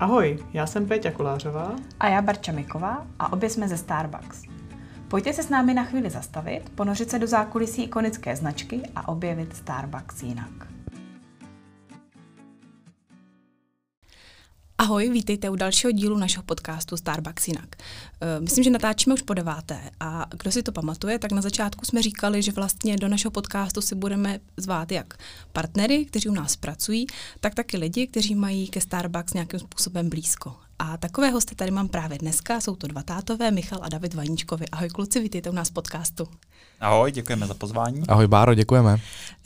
Ahoj, já jsem Péťa Kolářová. A já Barča Miková a obě jsme ze Starbucks. Pojďte se s námi na chvíli zastavit, ponořit se do zákulisí ikonické značky a objevit Starbucks jinak. Ahoj, vítejte u dalšího dílu našeho podcastu Starbucks jinak. Eh, myslím, že natáčíme už po deváté a kdo si to pamatuje, tak na začátku jsme říkali, že vlastně do našeho podcastu si budeme zvát jak partnery, kteří u nás pracují, tak taky lidi, kteří mají ke Starbucks nějakým způsobem blízko. A takové hosty tady mám právě dneska, jsou to dva tátové, Michal a David Vaníčkovi. Ahoj kluci, vítejte u nás podcastu. Ahoj, děkujeme za pozvání. Ahoj Báro, děkujeme.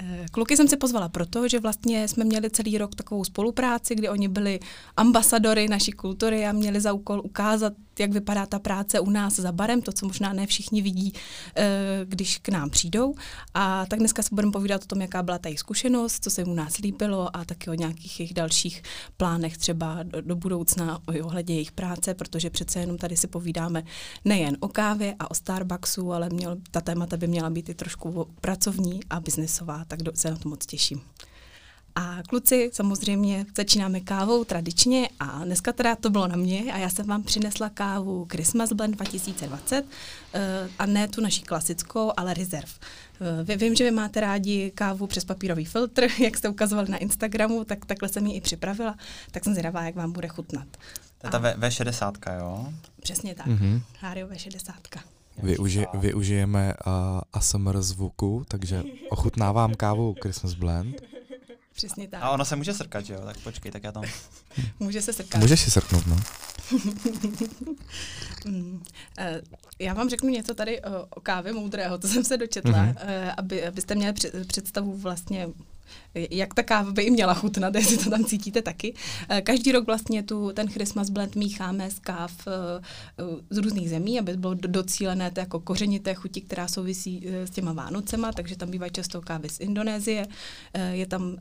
Eh, kluky jsem si pozvala proto, že vlastně jsme měli celý rok takovou spolupráci, kdy oni byli ambasadory naší kultury a měli za úkol ukázat jak vypadá ta práce u nás za barem, to, co možná ne všichni vidí, eh, když k nám přijdou. A tak dneska se budeme povídat o tom, jaká byla ta jejich zkušenost, co se mu nás líbilo a taky o nějakých jejich dalších plánech třeba do, do budoucna ohledně jejich práce, protože přece jenom tady si povídáme nejen o kávě a o Starbucksu, ale měl, ta témata by měla být i trošku pracovní a biznesová, tak se na to moc těším. A kluci, samozřejmě začínáme kávou tradičně a dneska teda to bylo na mě a já jsem vám přinesla kávu Christmas Blend 2020 eh, a ne tu naší klasickou, ale Reserve. Eh, vím, že vy máte rádi kávu přes papírový filtr, jak jste ukazovali na Instagramu, tak takhle jsem ji i připravila, tak jsem zvědavá, jak vám bude chutnat. To je ta v, V60, jo? Přesně tak, mm-hmm. Hario V60. Využi, využijeme uh, ASMR zvuku, takže ochutnávám kávu Christmas Blend. Přesně tak. A ono se může srkat, jo? Tak počkej, tak já tam... může se srkat. Můžeš si srknout, no. mm. uh, já vám řeknu něco tady o, o kávě moudrého, to jsem se dočetla, mm-hmm. aby, abyste měli představu vlastně jak ta káva by i měla chutnat, jestli to tam cítíte taky. Každý rok vlastně tu, ten Christmas blend mícháme z káv z různých zemí, aby bylo docílené to jako kořenité chuti, která souvisí s těma Vánocema, takže tam bývají často kávy z Indonésie, je tam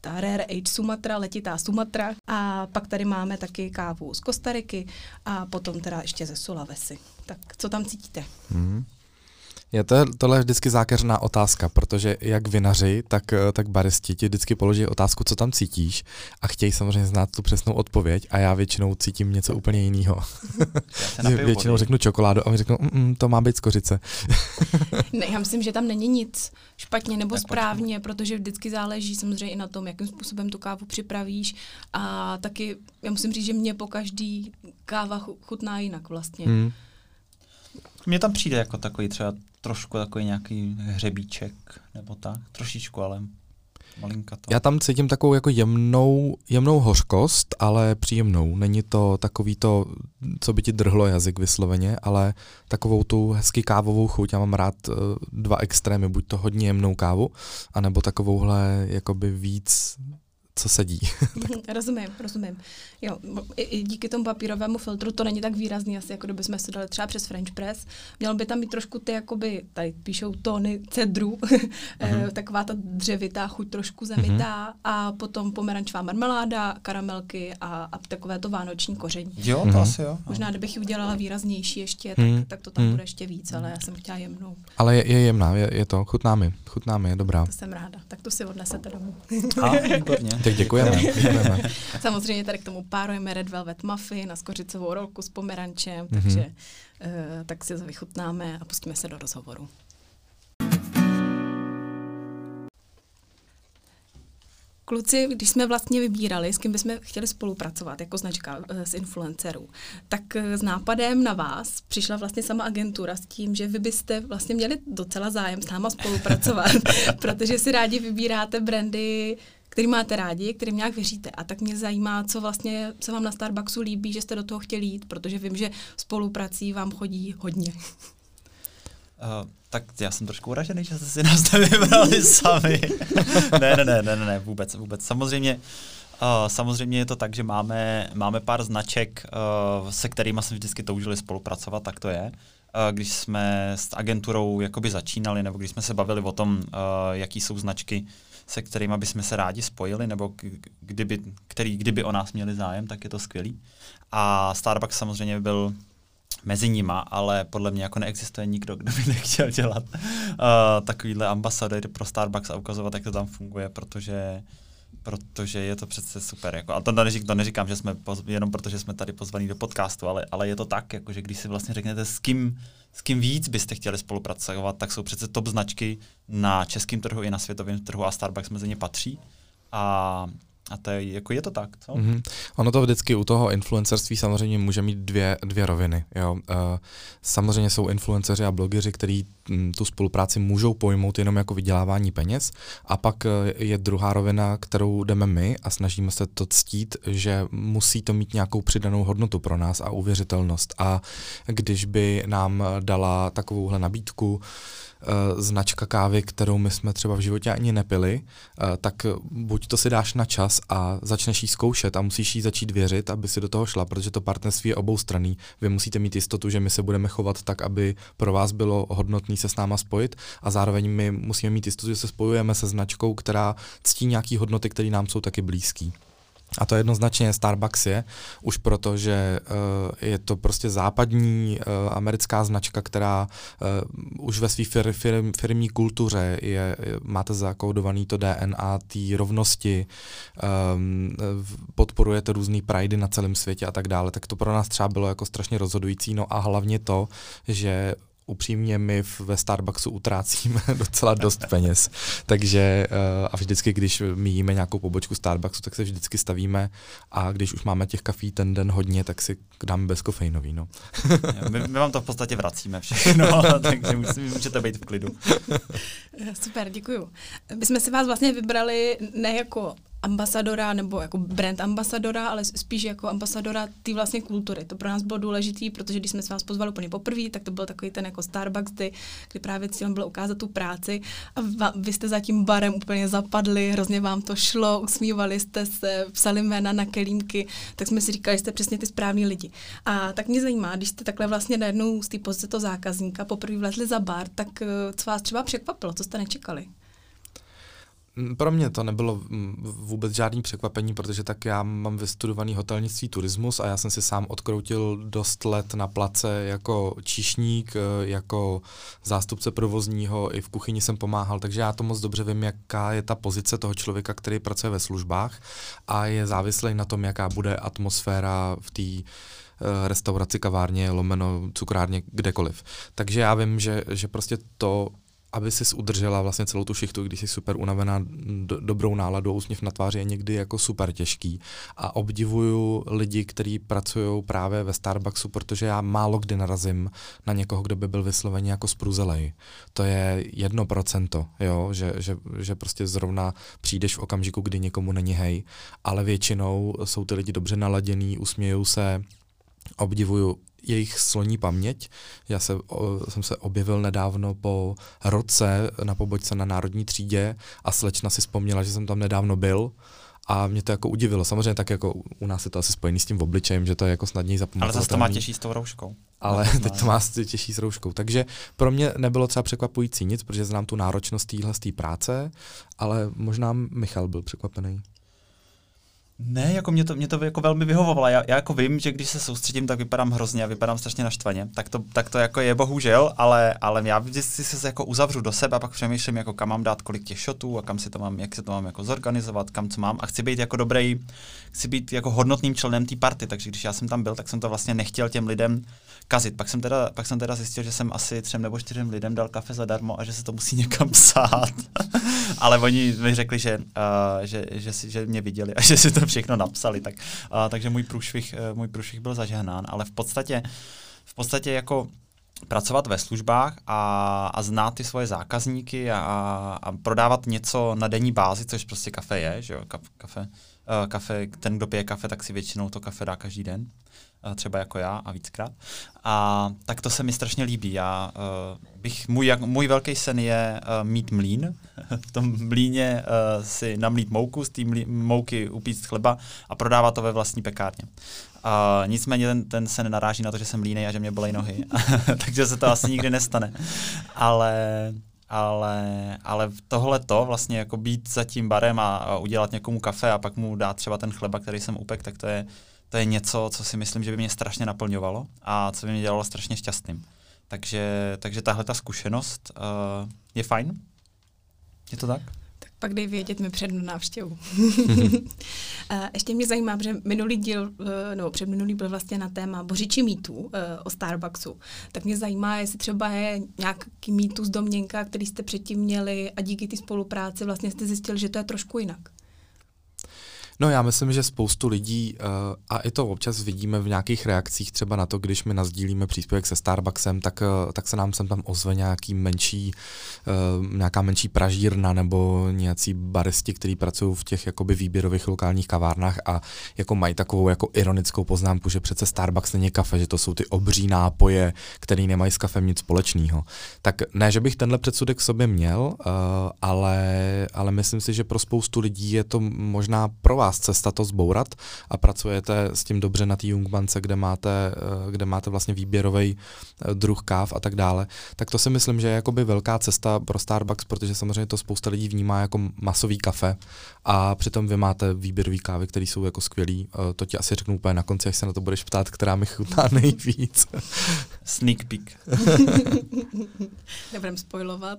ta Rare Age Sumatra, letitá Sumatra a pak tady máme taky kávu z Kostariky a potom teda ještě ze Sulawesi. Tak co tam cítíte? Mm-hmm. Je to, tohle je vždycky zákeřná otázka, protože jak vinaři, tak, eh, tak baristi ti vždycky položí otázku, co tam cítíš a chtějí samozřejmě znát tu přesnou odpověď a já většinou cítím něco úplně jiného. většinou vody. řeknu čokoládu a mi řeknou, mm, mm, to má být z kořice. ne, já myslím, že tam není nic špatně nebo tak správně, počkej. protože vždycky záleží samozřejmě i na tom, jakým způsobem tu kávu připravíš a taky, já musím říct, že mě po každý káva chutná jinak vlastně. Hmm. Mně tam přijde jako takový třeba trošku takový nějaký hřebíček nebo tak, trošičku, ale malinka to. Já tam cítím takovou jako jemnou, jemnou hořkost, ale příjemnou. Není to takový to, co by ti drhlo jazyk vysloveně, ale takovou tu hezky kávovou chuť. Já mám rád uh, dva extrémy, buď to hodně jemnou kávu, anebo takovouhle jakoby víc co sedí. rozumím, rozumím. Jo, i, i díky tomu papírovému filtru to není tak výrazný asi, jako kdybychom se dali třeba přes French press. Měl by tam být trošku ty, jakoby, tady píšou tóny cedru, uh-huh. taková ta dřevitá chuť trošku zemitá uh-huh. a potom pomerančová marmeláda, karamelky a, a takové to vánoční koření. Jo, to uh-huh. asi jo. Možná, kdybych ji udělala výraznější ještě, tak, uh-huh. tak to tam uh-huh. bude ještě víc, ale já jsem chtěla jemnou. Ale je, je jemná, je, je to, chutná mi, chutná mi, je dobrá. To jsem ráda, tak to si odnesete domů. a, výborně. Tak děkujeme. děkujeme. Samozřejmě tady k tomu párujeme Red Velvet Muffin na skořicovou rolku s pomerančem, mm-hmm. takže uh, tak si to vychutnáme a pustíme se do rozhovoru. Kluci, když jsme vlastně vybírali, s kým bychom chtěli spolupracovat jako značka s influencerů, tak uh, s nápadem na vás přišla vlastně sama agentura s tím, že vy byste vlastně měli docela zájem s náma spolupracovat, protože si rádi vybíráte brandy který máte rádi, kterým nějak věříte. A tak mě zajímá, co vlastně se vám na Starbucksu líbí, že jste do toho chtěli jít, protože vím, že spoluprací vám chodí hodně. Uh, tak já jsem trošku uražený, že jste si nás nevybrali sami. ne, ne, ne, ne, ne, vůbec, vůbec. Samozřejmě, uh, samozřejmě je to tak, že máme, máme pár značek, uh, se kterými jsme vždycky toužili spolupracovat, tak to je. Uh, když jsme s agenturou jakoby začínali, nebo když jsme se bavili o tom, uh, jaký jsou značky, se kterými bychom se rádi spojili, nebo kdyby, který, kdyby o nás měli zájem, tak je to skvělý. A Starbucks samozřejmě byl mezi nima, ale podle mě jako neexistuje nikdo, kdo by nechtěl dělat uh, takovýhle ambasadory pro Starbucks a ukazovat, jak to tam funguje, protože protože je to přece super. Jako, a to, neřík, to neříkám, že jsme poz, jenom protože jsme tady pozvaní do podcastu, ale, ale je to tak, jako, že když si vlastně řeknete, s kým, s kým víc byste chtěli spolupracovat, tak jsou přece top značky na českém trhu i na světovém trhu a Starbucks mezi ně patří. A a to je, jako je to tak, co? Mm-hmm. Ono to vždycky u toho influencerství samozřejmě může mít dvě, dvě roviny. Jo. Uh, samozřejmě jsou influenceři a blogeři, kteří mm, tu spolupráci můžou pojmout jenom jako vydělávání peněz a pak uh, je druhá rovina, kterou jdeme my a snažíme se to ctít, že musí to mít nějakou přidanou hodnotu pro nás a uvěřitelnost. A když by nám dala takovouhle nabídku, značka kávy, kterou my jsme třeba v životě ani nepili, uh, tak buď to si dáš na čas a začneš jí zkoušet a musíš jí začít věřit, aby si do toho šla, protože to partnerství je oboustranný. Vy musíte mít jistotu, že my se budeme chovat tak, aby pro vás bylo hodnotný se s náma spojit a zároveň my musíme mít jistotu, že se spojujeme se značkou, která ctí nějaký hodnoty, které nám jsou taky blízký. A to jednoznačně Starbucks je, už proto, že uh, je to prostě západní uh, americká značka, která uh, už ve své fir, fir, firmní kultuře je, máte zakódovaný to DNA té rovnosti, um, podporujete různý pridey na celém světě a tak dále, tak to pro nás třeba bylo jako strašně rozhodující, no a hlavně to, že upřímně my ve Starbucksu utrácíme docela dost peněz. Takže uh, a vždycky, když jíme nějakou pobočku Starbucksu, tak se vždycky stavíme a když už máme těch kafí ten den hodně, tak si dáme bezkofeinový. No. my, my vám to v podstatě vracíme všechno, takže můžete být v klidu. Super, děkuju. My jsme si vás vlastně vybrali ne jako ambasadora nebo jako brand ambasadora, ale spíš jako ambasadora té vlastně kultury. To pro nás bylo důležité, protože když jsme se vás pozvali úplně poprvé, tak to byl takový ten jako Starbucks, kdy, kdy právě cílem bylo ukázat tu práci a vy jste za tím barem úplně zapadli, hrozně vám to šlo, usmívali jste se, psali jména na kelímky, tak jsme si říkali, že jste přesně ty správní lidi. A tak mě zajímá, když jste takhle vlastně najednou z té pozice toho zákazníka poprvé vlezli za bar, tak eh, co vás třeba překvapilo, co jste nečekali? Mm, pro mě to nebylo mm, vůbec žádný překvapení, protože tak já mám vystudovaný hotelnictví turismus a já jsem si sám odkroutil dost let na place jako číšník, eh, jako zástupce provozního, i v kuchyni jsem pomáhal, takže já to moc dobře vím, jaká je ta pozice toho člověka, který pracuje ve službách a je závislý na tom, jaká bude atmosféra v té eh, restauraci, kavárně, lomeno, cukrárně, kdekoliv. Takže já vím, že, že prostě to aby si udržela vlastně celou tu šichtu, když jsi super unavená, do, dobrou náladu, úsměv na tváři je někdy jako super těžký. A obdivuju lidi, kteří pracují právě ve Starbucksu, protože já málo kdy narazím na někoho, kdo by byl vysloveně jako spruzelej. To je jedno procento, jo, že, že, že prostě zrovna přijdeš v okamžiku, kdy někomu není hej, ale většinou jsou ty lidi dobře naladěný, usmějou se, obdivuju jejich sloní paměť. Já se, o, jsem se objevil nedávno po roce na pobočce na Národní třídě a slečna si vzpomněla, že jsem tam nedávno byl a mě to jako udivilo. Samozřejmě tak jako u nás je to asi spojený s tím obličejem, že to je jako snadněji zapamatovat. Ale zase to má těžší s tou rouškou. Ale no, teď to má těžší s rouškou. Takže pro mě nebylo třeba překvapující nic, protože znám tu náročnost téhle práce, ale možná Michal byl překvapený. Ne, jako mě to, mě to jako velmi vyhovovalo. Já, já jako vím, že když se soustředím, tak vypadám hrozně a vypadám strašně naštvaně. Tak to, tak to jako je bohužel, ale, ale já vždycky se jako uzavřu do sebe a pak přemýšlím, jako kam mám dát kolik těch shotů a kam si to mám, jak si to mám jako zorganizovat, kam co mám a chci být jako dobrý, chci být jako hodnotným členem té party, takže když já jsem tam byl, tak jsem to vlastně nechtěl těm lidem kazit. Pak jsem teda, pak jsem teda zjistil, že jsem asi třem nebo čtyřem lidem dal kafe zadarmo a že se to musí někam psát. Ale oni mi řekli, že, uh, že, že, že mě viděli a že si to všechno napsali. Tak, uh, takže můj průšvih, uh, můj průšvih byl zažehnán. Ale v podstatě, v podstatě jako pracovat ve službách a, a znát ty svoje zákazníky a, a prodávat něco na denní bázi, což prostě kafe je, že jo, kafe, uh, kafe, ten, kdo pije kafe, tak si většinou to kafe dá každý den třeba jako já a víckrát. A tak to se mi strašně líbí. Já uh, bych, můj, jak, můj velký sen je uh, mít mlín. v tom mlíně uh, si namlít mouku, z té mouky upíct chleba a prodávat to ve vlastní pekárně. Uh, nicméně ten, ten se nenaráží na to, že jsem línej a že mě bolej nohy, takže se to asi nikdy nestane. Ale ale, ale tohle to vlastně jako být za tím barem a, a udělat někomu kafe a pak mu dát třeba ten chleba, který jsem upek, tak to je, to je něco, co si myslím, že by mě strašně naplňovalo a co by mě dělalo strašně šťastným. Takže, takže tahle ta zkušenost uh, je fajn. Je to tak? Tak pak dej vědět mi před návštěvu. Ještě mě zajímá, že minulý díl, no předminulý byl vlastně na téma bořiči mýtů o Starbucksu. Tak mě zajímá, jestli třeba je nějaký mýtus domněnka, který jste předtím měli a díky té spolupráci vlastně jste zjistili, že to je trošku jinak. No já myslím, že spoustu lidí, uh, a i to občas vidíme v nějakých reakcích třeba na to, když my nazdílíme příspěvek se Starbucksem, tak, uh, tak se nám sem tam ozve nějaký menší, uh, nějaká menší pražírna nebo nějací baristi, kteří pracují v těch jakoby výběrových lokálních kavárnách a jako mají takovou jako ironickou poznámku, že přece Starbucks není kafe, že to jsou ty obří nápoje, které nemají s kafem nic společného. Tak ne, že bych tenhle předsudek sobě měl, ale, ale myslím si, že pro spoustu lidí je to možná pro vás vás cesta to zbourat a pracujete s tím dobře na té Jungbance, kde máte, eh, kde máte vlastně výběrový eh, druh káv a tak dále, tak to si myslím, že je jakoby velká cesta pro Starbucks, protože samozřejmě to spousta lidí vnímá jako masový kafe a přitom vy máte výběrový kávy, které jsou jako skvělý. Eh, to ti asi řeknu úplně na konci, až se na to budeš ptát, která mi chutná nejvíc. Sneak peek. Nebudem spojovat.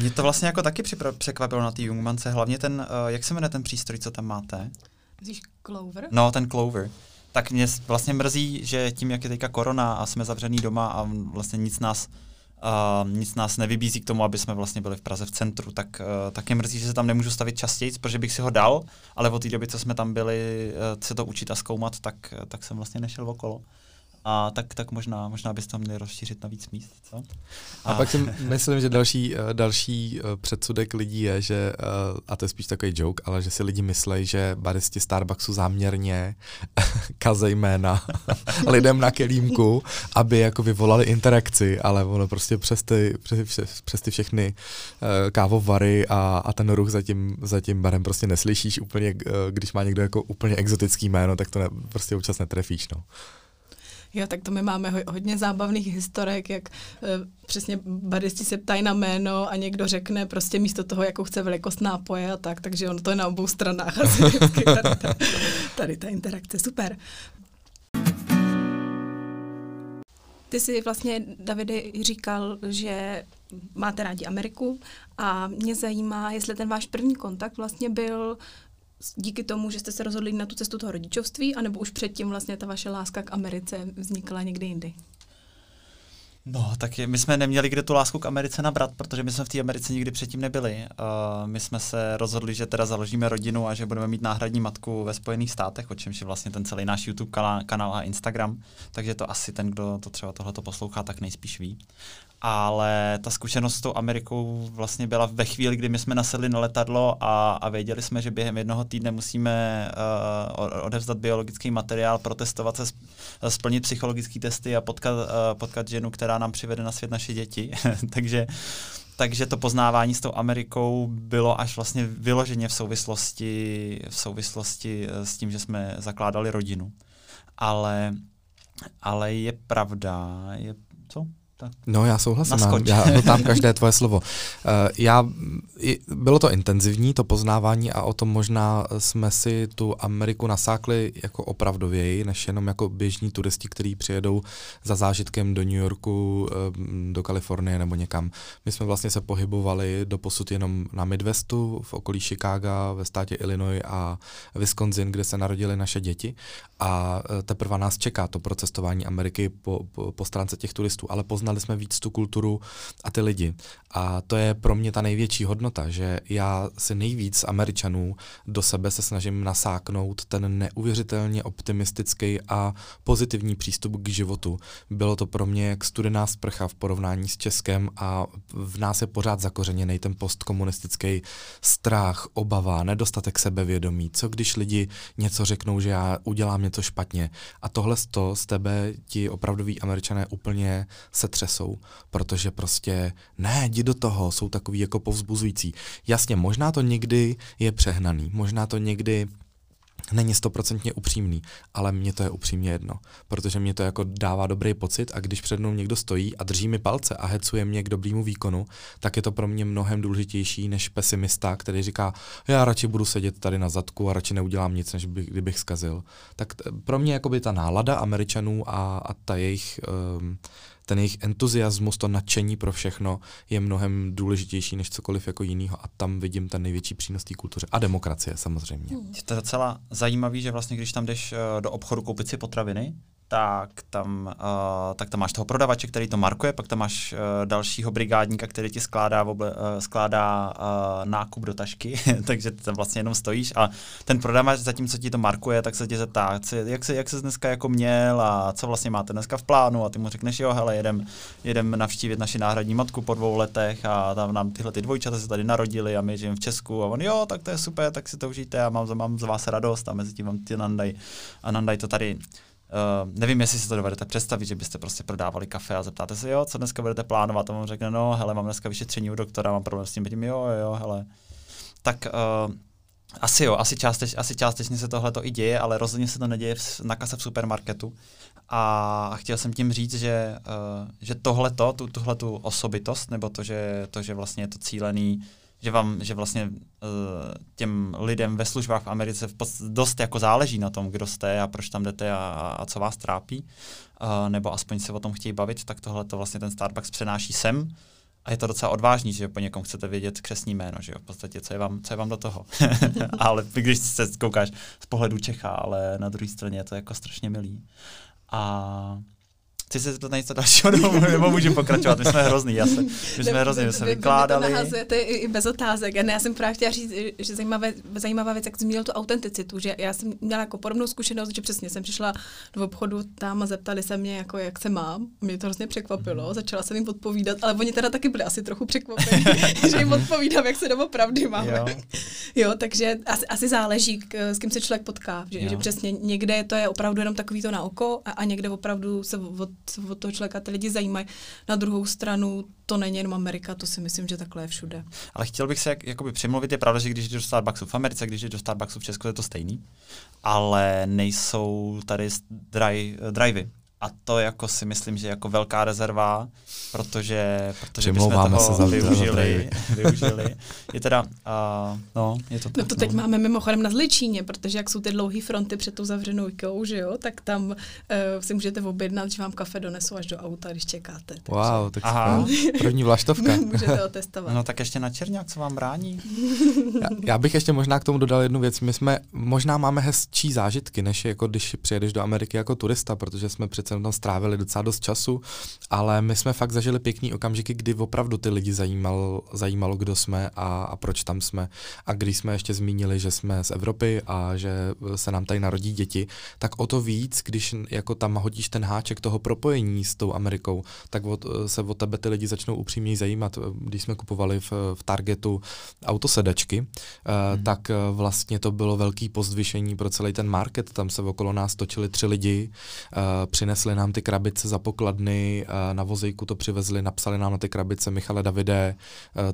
Mě to vlastně jako taky překvapilo na té Jungmance, hlavně ten, jak se jmenuje ten přístroj, co tam má máte? Myslíš Clover? No, ten Clover. Tak mě vlastně mrzí, že tím, jak je teďka korona a jsme zavřený doma a vlastně nic nás Uh, nic nás nevybízí k tomu, aby jsme vlastně byli v Praze v centru, tak, uh, tak je mrzí, že se tam nemůžu stavit častěji, protože bych si ho dal, ale od té doby, co jsme tam byli uh, se to učit a zkoumat, tak, tak jsem vlastně nešel okolo. A tak, tak možná, možná byste tam měli rozšířit na víc míst, co? A, a pak si myslím, že další, eh, další eh, předsudek lidí je, že, eh, a to je spíš takový joke, ale že si lidi myslí, že baristi Starbucksu záměrně kazej jména lidem na kelímku, aby jako vyvolali interakci, ale ono prostě přes ty, přes, přes ty všechny kávovary a, a ten ruch za tím, za tím barem prostě neslyšíš úplně, když má někdo jako úplně exotický jméno, tak to ne, prostě občas netrefíš, no. Jo, tak to my máme ho, hodně zábavných historek, jak e, přesně baristi se ptají na jméno a někdo řekne prostě místo toho, jakou chce velikost nápoje a tak, takže ono to je na obou stranách tady, ta, tady ta interakce, super. Ty jsi vlastně, Davide, říkal, že máte rádi Ameriku a mě zajímá, jestli ten váš první kontakt vlastně byl díky tomu, že jste se rozhodli na tu cestu toho rodičovství, anebo už předtím vlastně ta vaše láska k Americe vznikla někdy jindy? No, tak je, my jsme neměli kde tu lásku k Americe nabrat, protože my jsme v té Americe nikdy předtím nebyli. Uh, my jsme se rozhodli, že teda založíme rodinu a že budeme mít náhradní matku ve Spojených státech, o čemž je vlastně ten celý náš YouTube kanál, a Instagram. Takže to asi ten, kdo to třeba tohleto poslouchá, tak nejspíš ví ale ta zkušenost s tou Amerikou vlastně byla ve chvíli, kdy my jsme nasedli na letadlo a, a věděli jsme, že během jednoho týdne musíme uh, odevzdat biologický materiál, protestovat se, splnit psychologické testy a potkat, uh, potkat ženu, která nám přivede na svět naše děti. takže takže to poznávání s tou Amerikou bylo až vlastně vyloženě v souvislosti, v souvislosti eh, s tím, že jsme zakládali rodinu. Ale, ale je pravda, je, co? Tak. No já souhlasím, já, já tam každé tvoje slovo. Uh, já, bylo to intenzivní, to poznávání a o tom možná jsme si tu Ameriku nasákli jako opravdověji, než jenom jako běžní turisti, kteří přijedou za zážitkem do New Yorku, um, do Kalifornie nebo někam. My jsme vlastně se pohybovali do posud jenom na Midwestu, v okolí Chicaga, ve státě Illinois a Wisconsin, kde se narodily naše děti a eh, teprve nás čeká to procestování Ameriky po, po, po stránce těch turistů, ale poznávání poznali jsme víc tu kulturu a ty lidi. A to je pro mě ta největší hodnota, že já si nejvíc Američanů do sebe se snažím nasáknout ten neuvěřitelně optimistický a pozitivní přístup k životu. Bylo to pro mě jak studená sprcha v porovnání s Českem a v nás je pořád zakořeněný ten postkomunistický strach, obava, nedostatek sebevědomí. Co když lidi něco řeknou, že já udělám něco špatně. A tohle z tebe ti opravdoví američané úplně se třesou, protože prostě ne, jdi do toho, jsou takový jako povzbuzující. Jasně, možná to někdy je přehnaný, možná to někdy není stoprocentně upřímný, ale mně to je upřímně jedno, protože mě to jako dává dobrý pocit a když před mnou někdo stojí a drží mi palce a hecuje mě k dobrýmu výkonu, tak je to pro mě mnohem důležitější než pesimista, který říká, já radši budu sedět tady na zadku a radši neudělám nic, než by, kdybych zkazil. Tak t- pro mě jakoby ta nálada Američanů a, a ta jejich um, ten jejich entuziasmus, to nadšení pro všechno je mnohem důležitější než cokoliv jako jiného a tam vidím ten největší přínos té kultuře. A demokracie samozřejmě. Je to docela zajímavé, že vlastně když tam jdeš uh, do obchodu koupit si potraviny, tak tam, uh, tak tam máš toho prodavače, který to markuje, pak tam máš uh, dalšího brigádníka, který ti skládá, oble, uh, skládá uh, nákup do tašky, takže tam vlastně jenom stojíš. A ten prodavač zatímco ti to markuje, tak se tě zeptá, jak se, jak se dneska jako měl a co vlastně máte dneska v plánu? A ty mu řekneš, jo, hele, jedem, jedem navštívit naši náhradní matku po dvou letech a tam nám tyhle ty dvojčata se tady narodili a my žijeme v Česku. A on, jo, tak to je super, tak si to užijte a mám, mám z vás radost. A mezi tím vám ty nandaj a nandaj to tady Uh, nevím, jestli si to dovedete představit, že byste prostě prodávali kafe a zeptáte se, jo, co dneska budete plánovat, a on řekne, no, hele, mám dneska vyšetření u doktora, mám problém s tím, tím jo, jo, hele. Tak uh, asi jo, asi, částeč, asi částečně se tohle to i děje, ale rozhodně se to neděje v, na kase v supermarketu. A chtěl jsem tím říct, že, uh, že tohleto, tu, tuhletu osobitost, nebo to že, to, že vlastně je to cílený že vám, že vlastně uh, těm lidem ve službách v Americe dost jako záleží na tom, kdo jste a proč tam jdete a, a co vás trápí, uh, nebo aspoň se o tom chtějí bavit, tak tohle to vlastně ten Starbucks přenáší sem. A je to docela odvážný, že po někom chcete vědět křesní jméno, že jo, v podstatě, co je vám, co je vám do toho. ale když se koukáš z pohledu Čecha, ale na druhé straně je to jako strašně milý. A Chci se zeptat na něco dalšího, nebo, nebo můžu pokračovat? My jsme hrozný, já se, my jsme hrozný, my jsme vykládali. Vy i, i bez otázek. Já, ne, já jsem právě chtěla říct, že zajímavé, zajímavá věc, jak zmínil tu autenticitu, že já jsem měla jako podobnou zkušenost, že přesně jsem přišla do obchodu tam a zeptali se mě, jako, jak se mám. Mě to hrozně překvapilo, mm. začala jsem jim odpovídat, ale oni teda taky byli asi trochu překvapení, že jim odpovídám, jak se doopravdy máme. Jo. jo, takže asi, asi záleží, k, s kým se člověk potká. Že, že přesně někde to je opravdu jenom takový to na oko a, a někde opravdu se od co od toho člověka ty lidi zajímají. Na druhou stranu to není jenom Amerika, to si myslím, že takhle je všude. Ale chtěl bych se jak, jakoby přimluvit, je pravda, že když jdeš do Starbucksu v Americe, když jdeš do Starbucksu v Česku, je to stejný, ale nejsou tady dry, drivey. A to jako si myslím, že jako velká rezerva, protože, protože bychom toho se za využili, využili. Je teda, uh, no, je to tak, No to teď no. máme mimochodem na Zličíně, protože jak jsou ty dlouhé fronty před tou zavřenou IKEA, že jo, tak tam uh, si můžete objednat, že vám kafe donesou až do auta, když čekáte. Takže. Wow, tak Aha. první vlaštovka. můžete otestovat. No tak ještě na Černák, co vám brání? já, já, bych ještě možná k tomu dodal jednu věc. My jsme, možná máme hezčí zážitky, než jako když přijedeš do Ameriky jako turista, protože jsme přece tam strávili docela dost času, ale my jsme fakt zažili pěkný okamžiky, kdy opravdu ty lidi zajímalo, zajímalo kdo jsme a, a proč tam jsme. A když jsme ještě zmínili, že jsme z Evropy a že se nám tady narodí děti, tak o to víc, když jako tam hodíš ten háček toho propojení s tou Amerikou, tak od, se o tebe ty lidi začnou upřímně zajímat. Když jsme kupovali v, v Targetu autosedačky, hmm. tak vlastně to bylo velký pozdvišení pro celý ten market. Tam se okolo nás točili tři lidi, přinesli nám ty krabice za pokladny, na vozejku to přivezli, napsali nám na ty krabice Michale Davide,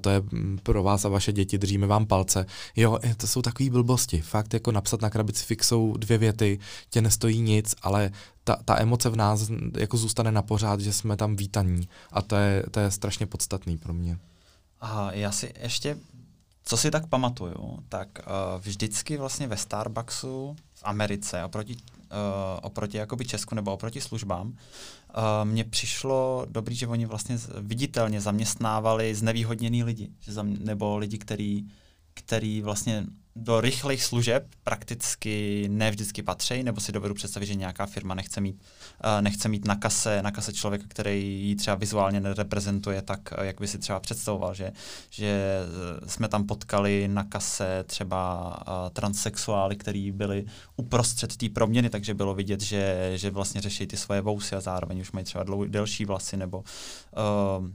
to je mm, pro vás a vaše děti, držíme vám palce. Jo, to jsou takové blbosti. Fakt jako napsat na krabici fixou dvě věty, tě nestojí nic, ale ta, ta emoce v nás jako zůstane na pořád, že jsme tam vítaní. A to je, to je strašně podstatný pro mě. A já si ještě, co si tak pamatuju, tak uh, vždycky vlastně ve Starbucksu v Americe oproti uh, oproti jakoby Česku nebo oproti službám, uh, mně přišlo dobrý, že oni vlastně viditelně zaměstnávali znevýhodněný lidi, že zam, nebo lidi, který, který vlastně do rychlých služeb prakticky ne vždycky patří, nebo si dovedu představit, že nějaká firma nechce mít, uh, nechce mít na kase, na kase člověka, který ji třeba vizuálně nereprezentuje tak, uh, jak by si třeba představoval, že, že uh, jsme tam potkali na kase třeba uh, transsexuály, který byli uprostřed té proměny, takže bylo vidět, že, že vlastně řeší ty svoje vousy a zároveň už mají třeba dlou, delší vlasy nebo uh,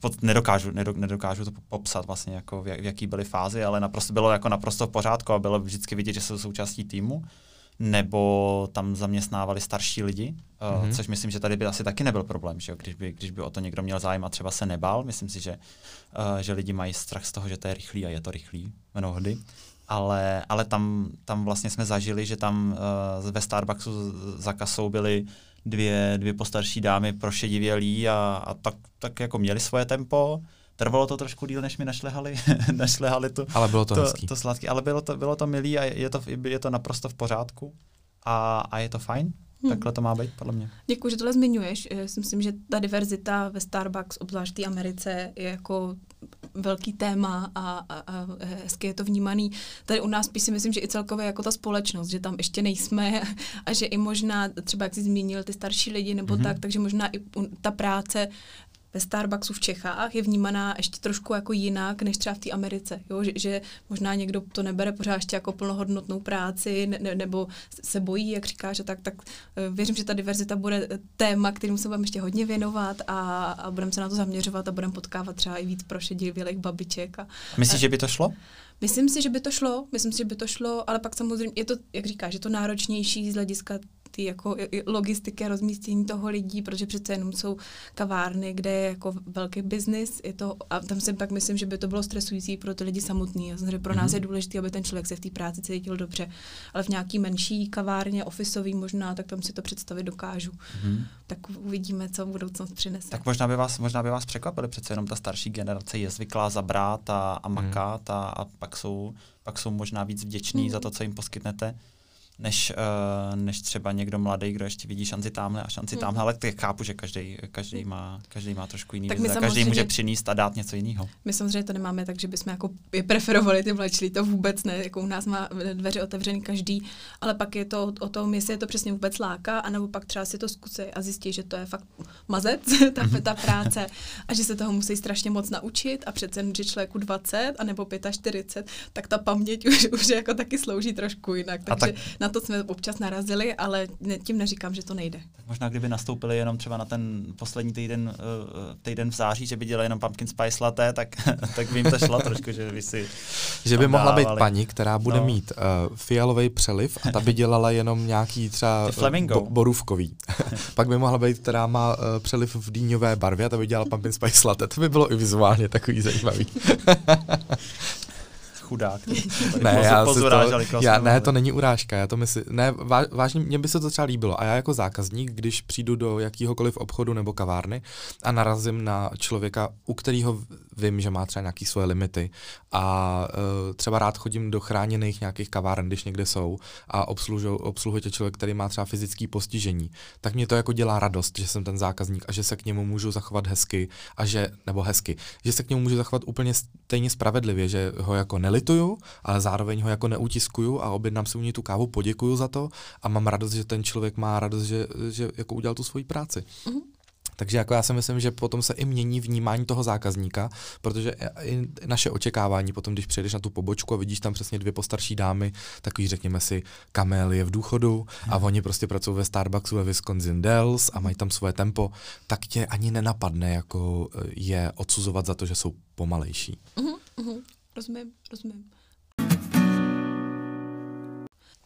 pod, nedokážu, nedokážu to popsat vlastně, jako v, jak, v jaký byly fázi, ale naprosto, bylo jako naprosto v pořádku a bylo vždycky vidět, že jsou součástí týmu nebo tam zaměstnávali starší lidi, mm-hmm. což myslím, že tady by asi taky nebyl problém, že jo? Když, by, když by o to někdo měl zájem a třeba se nebál. Myslím si, že, uh, že lidi mají strach z toho, že to je rychlý a je to rychlý mnohdy. Ale, ale tam, tam vlastně jsme zažili, že tam uh, ve Starbucksu za kasou byli dvě, dvě postarší dámy prošedivělí a, a tak, tak jako měli svoje tempo. Trvalo to trošku díl, než mi našlehali, našlehali to, ale bylo to, to, to sladký. Ale bylo to, bylo to milý a je to, je to naprosto v pořádku a, a je to fajn. Hmm. Takhle to má být, podle mě. Děkuji, že tohle zmiňuješ. Já si myslím, že ta diverzita ve Starbucks, obzvlášť v té Americe, je jako velký téma a, a, a hezky je to vnímaný. Tady u nás spíš si myslím, že i celkově jako ta společnost, že tam ještě nejsme a že i možná, třeba jak jsi zmínil, ty starší lidi nebo mm-hmm. tak, takže možná i ta práce ve Starbucksu v Čechách je vnímaná ještě trošku jako jinak, než třeba v té Americe. Jo? Že, že možná někdo to nebere pořád ještě jako plnohodnotnou práci, ne, nebo se bojí, jak říkáš, a tak, tak eh, věřím, že ta diverzita bude téma, kterým se budeme ještě hodně věnovat a, a budeme se na to zaměřovat a budeme potkávat třeba i víc prošedivělých babiček. A, Myslíš, že by to šlo? Myslím si, že by to šlo, myslím si, že by to šlo, ale pak samozřejmě je to, jak říkáš, je to náročnější z hlediska ty jako logistiky a rozmístění toho lidí, protože přece jenom jsou kavárny, kde je jako velký biznis, je to, a tam si pak myslím, že by to bylo stresující pro ty lidi samotný. Já že pro nás mm-hmm. je důležité, aby ten člověk se v té práci cítil dobře, ale v nějaký menší kavárně, ofisový možná, tak tam si to představit dokážu. Mm-hmm. Tak uvidíme, co budoucnost přinese. Tak možná by vás, možná by vás překvapili, přece jenom ta starší generace je zvyklá zabrat a, a makat mm. a, a pak jsou pak jsou možná víc vděční mm. za to, co jim poskytnete než, uh, než třeba někdo mladý, kdo ještě vidí šanci tamhle a šanci hmm. tamhle, ale tak chápu, že každý, každý, má, každý má trošku jiný tak vize, každý může přinést a dát něco jiného. My samozřejmě to nemáme tak, že bychom jako je preferovali ty mladší, to vůbec ne, jako u nás má dveře otevřený každý, ale pak je to o tom, jestli je to přesně vůbec láká, anebo pak třeba si to zkusí a zjistí, že to je fakt mazec, ta, mhm. ta práce a že se toho musí strašně moc naučit a přece, že člověku 20 anebo 45, tak ta paměť už, už jako taky slouží trošku jinak. Takže tak na to jsme občas narazili, ale tím neříkám, že to nejde. Tak možná kdyby nastoupili jenom třeba na ten poslední týden, uh, týden v září, že by dělali jenom pumpkin spice latte, tak, tak by jim to šlo trošku, že by si Že by mohla dávali. být paní, která bude no. mít uh, fialový přeliv a ta by dělala jenom nějaký třeba uh, bo, borůvkový. Pak by mohla být, která má uh, přeliv v dýňové barvě a ta by dělala pumpkin spice latte. To by bylo i vizuálně takový zajímavý chudák. ne, já, to, já, ne, to není urážka, já to myslím, ne, vážně, mně by se to třeba líbilo a já jako zákazník, když přijdu do jakýhokoliv obchodu nebo kavárny a narazím na člověka, u kterého vím, že má třeba nějaké svoje limity a uh, třeba rád chodím do chráněných nějakých kaváren, když někde jsou a obsluhuje tě člověk, který má třeba fyzické postižení, tak mě to jako dělá radost, že jsem ten zákazník a že se k němu můžu zachovat hezky a že, nebo hezky, že se k němu můžu zachovat úplně stejně spravedlivě, že ho jako nelituju, ale zároveň ho jako neutiskuju a objednám si u něj tu kávu, poděkuju za to a mám radost, že ten člověk má radost, že, že jako udělal tu svoji práci. Mm-hmm. Takže jako já si myslím, že potom se i mění vnímání toho zákazníka, protože i naše očekávání potom, když přijdeš na tu pobočku a vidíš tam přesně dvě postarší dámy, takový řekněme si, Kamel je v důchodu a hmm. oni prostě pracují ve Starbucksu ve Wisconsin Dells a mají tam svoje tempo, tak tě ani nenapadne jako eh, je odsuzovat za to, že jsou pomalejší. Uh-huh, uh-huh. Rozumím, rozumím.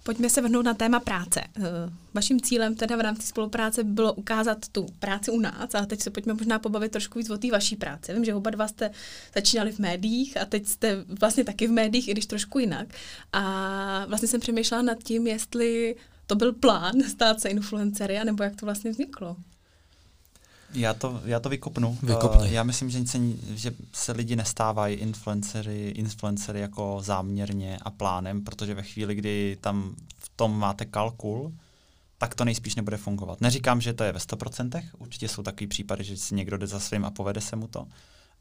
Pojďme se vrhnout na téma práce. Eh, vaším cílem teda v rámci spolupráce bylo ukázat tu práci u nás, a teď se pojďme možná pobavit trošku víc o té vaší práci. Vím, že oba dva jste začínali v médiích a teď jste vlastně taky v médiích, i když trošku jinak. A vlastně jsem přemýšlela nad tím, jestli to byl plán stát se influencery, nebo jak to vlastně vzniklo. Já to, já to vykopnu. Vykopni. Uh, já myslím, že se, že se lidi nestávají influencery, influencery jako záměrně a plánem, protože ve chvíli, kdy tam v tom máte kalkul, tak to nejspíš nebude fungovat. Neříkám, že to je ve 100%, určitě jsou takový případy, že si někdo jde za svým a povede se mu to,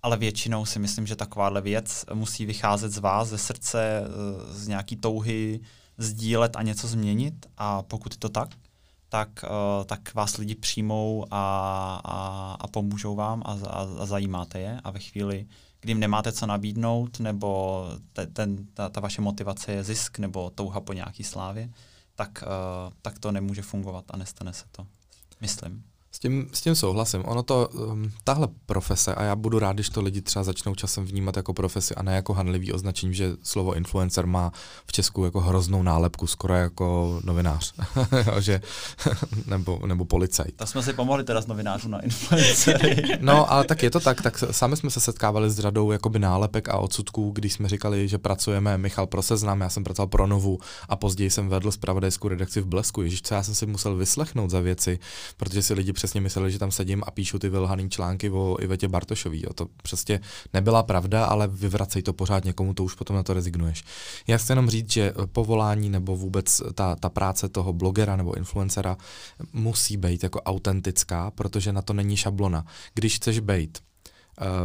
ale většinou si myslím, že takováhle věc musí vycházet z vás, ze srdce, eh, z nějaký touhy sdílet a něco změnit a pokud je to tak, tak, uh, tak vás lidi přijmou a, a, a pomůžou vám a, a, a zajímáte je. A ve chvíli, kdy jim nemáte co nabídnout, nebo te, ten, ta, ta vaše motivace je zisk nebo touha po nějaký slávě, tak, uh, tak to nemůže fungovat a nestane se to. Myslím. S tím, s tím souhlasím. Ono to, um, tahle profese, a já budu rád, když to lidi třeba začnou časem vnímat jako profesi a ne jako hanlivý označení, že slovo influencer má v Česku jako hroznou nálepku, skoro jako novinář, že, nebo, nebo policajt. Tak jsme si pomohli teda s novinářů na influencery. no, ale tak je to tak, tak sami jsme se setkávali s řadou jakoby nálepek a odsudků, když jsme říkali, že pracujeme, Michal pro seznam, já jsem pracoval pro Novu a později jsem vedl zpravodajskou redakci v Blesku. Ježíš, co já jsem si musel vyslechnout za věci, protože si lidi přesně mysleli, že tam sedím a píšu ty vylhaný články o Ivetě Bartošový. Jo. To prostě nebyla pravda, ale vyvracej to pořád někomu, to už potom na to rezignuješ. Já chci jenom říct, že povolání nebo vůbec ta, ta práce toho blogera nebo influencera musí být jako autentická, protože na to není šablona. Když chceš být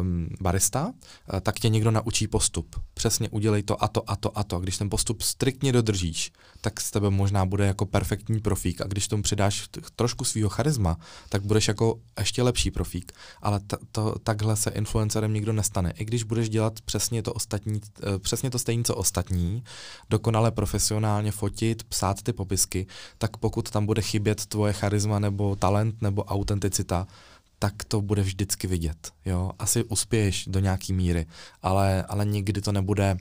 um, barista, uh, tak tě někdo naučí postup. Přesně udělej to a to a to a to. Když ten postup striktně dodržíš, tak z tebe možná bude jako perfektní profík. A když tomu přidáš trošku svého charisma, tak budeš jako ještě lepší profík. Ale t- to, takhle se influencerem nikdo nestane. I když budeš dělat přesně to ostatní, uh, přesně to stejné, co ostatní, dokonale profesionálně fotit, psát ty popisky, tak pokud tam bude chybět tvoje charisma nebo talent nebo autenticita, tak to bude vždycky vidět. Jo? Asi uspěješ do nějaký míry, ale, ale nikdy to nebude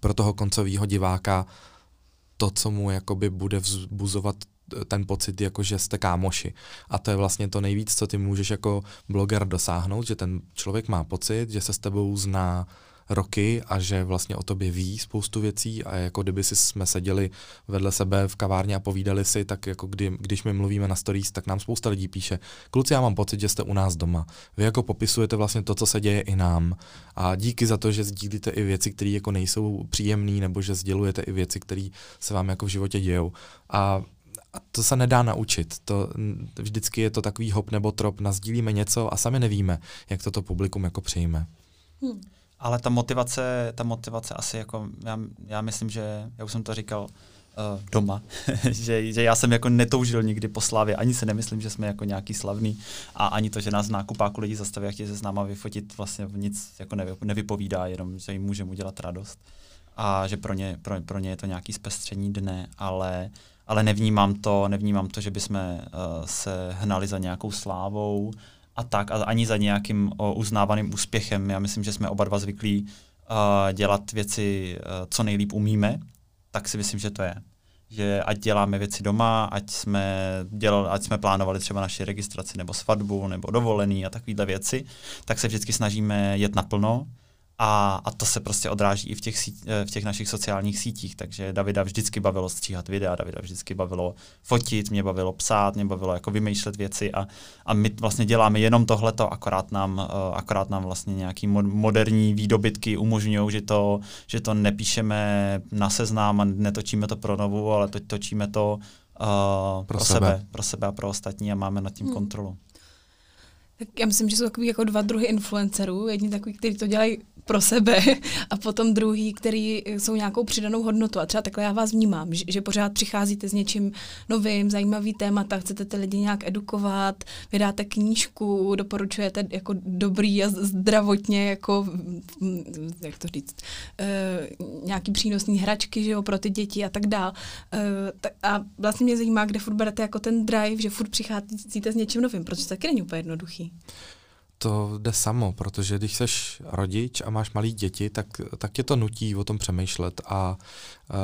pro toho koncového diváka to, co mu jakoby bude vzbuzovat ten pocit, jako že jste kámoši. A to je vlastně to nejvíc, co ty můžeš jako bloger dosáhnout, že ten člověk má pocit, že se s tebou zná roky a že vlastně o tobě ví spoustu věcí a jako kdyby si jsme seděli vedle sebe v kavárně a povídali si, tak jako kdy, když my mluvíme na stories, tak nám spousta lidí píše, kluci, já mám pocit, že jste u nás doma. Vy jako popisujete vlastně to, co se děje i nám a díky za to, že sdílíte i věci, které jako nejsou příjemné nebo že sdělujete i věci, které se vám jako v životě dějou. A a to se nedá naučit. To, vždycky je to takový hop nebo trop, nazdílíme něco a sami nevíme, jak toto publikum jako přijme. Hmm. Ale ta motivace, ta motivace asi jako, já, já myslím, že, já už jsem to říkal uh, doma, že, že já jsem jako netoužil nikdy po slavě, ani se nemyslím, že jsme jako nějaký slavný a ani to, že nás na kupáku lidí zastaví a chtějí se s náma vyfotit, vlastně nic jako nevy, nevypovídá, jenom, že jim můžeme udělat radost. A že pro ně, pro, pro ně je to nějaký zpestření dne, ale, ale nevnímám to, nevnímám to, že bychom uh, se hnali za nějakou slávou, a tak, a ani za nějakým uznávaným úspěchem. Já myslím, že jsme oba dva zvyklí uh, dělat věci, uh, co nejlíp umíme, tak si myslím, že to je. Že ať děláme věci doma, ať jsme, dělali, ať jsme plánovali třeba naši registraci nebo svatbu nebo dovolený a takovéhle věci, tak se vždycky snažíme jet naplno a, a to se prostě odráží i v těch, sít, eh, v těch našich sociálních sítích. Takže Davida vždycky bavilo stříhat videa, Davida vždycky bavilo fotit, mě bavilo psát, mě bavilo jako vymýšlet věci a, a my vlastně děláme jenom tohleto, akorát nám, eh, akorát nám vlastně nějaký moderní výdobytky umožňují, že to, že to nepíšeme na seznám a netočíme to pro novou, ale to, točíme to uh, pro, pro sebe. sebe, pro sebe a pro ostatní a máme nad tím hmm. kontrolu. Tak já myslím, že jsou takový jako dva druhy influencerů. Jedni takový, kteří to dělají pro sebe a potom druhý, který jsou nějakou přidanou hodnotu. A třeba takhle já vás vnímám, že, že pořád přicházíte s něčím novým, zajímavý témata, chcete ty lidi nějak edukovat, vydáte knížku, doporučujete jako dobrý a zdravotně, jako, jak to říct, uh, nějaký přínosný hračky, že jo, pro ty děti a tak dál. Tak, a vlastně mě zajímá, kde furt berete jako ten drive, že furt přicházíte s něčím novým, protože to taky není úplně jednoduchý to jde samo, protože když jsi rodič a máš malé děti, tak, tak tě to nutí o tom přemýšlet a uh,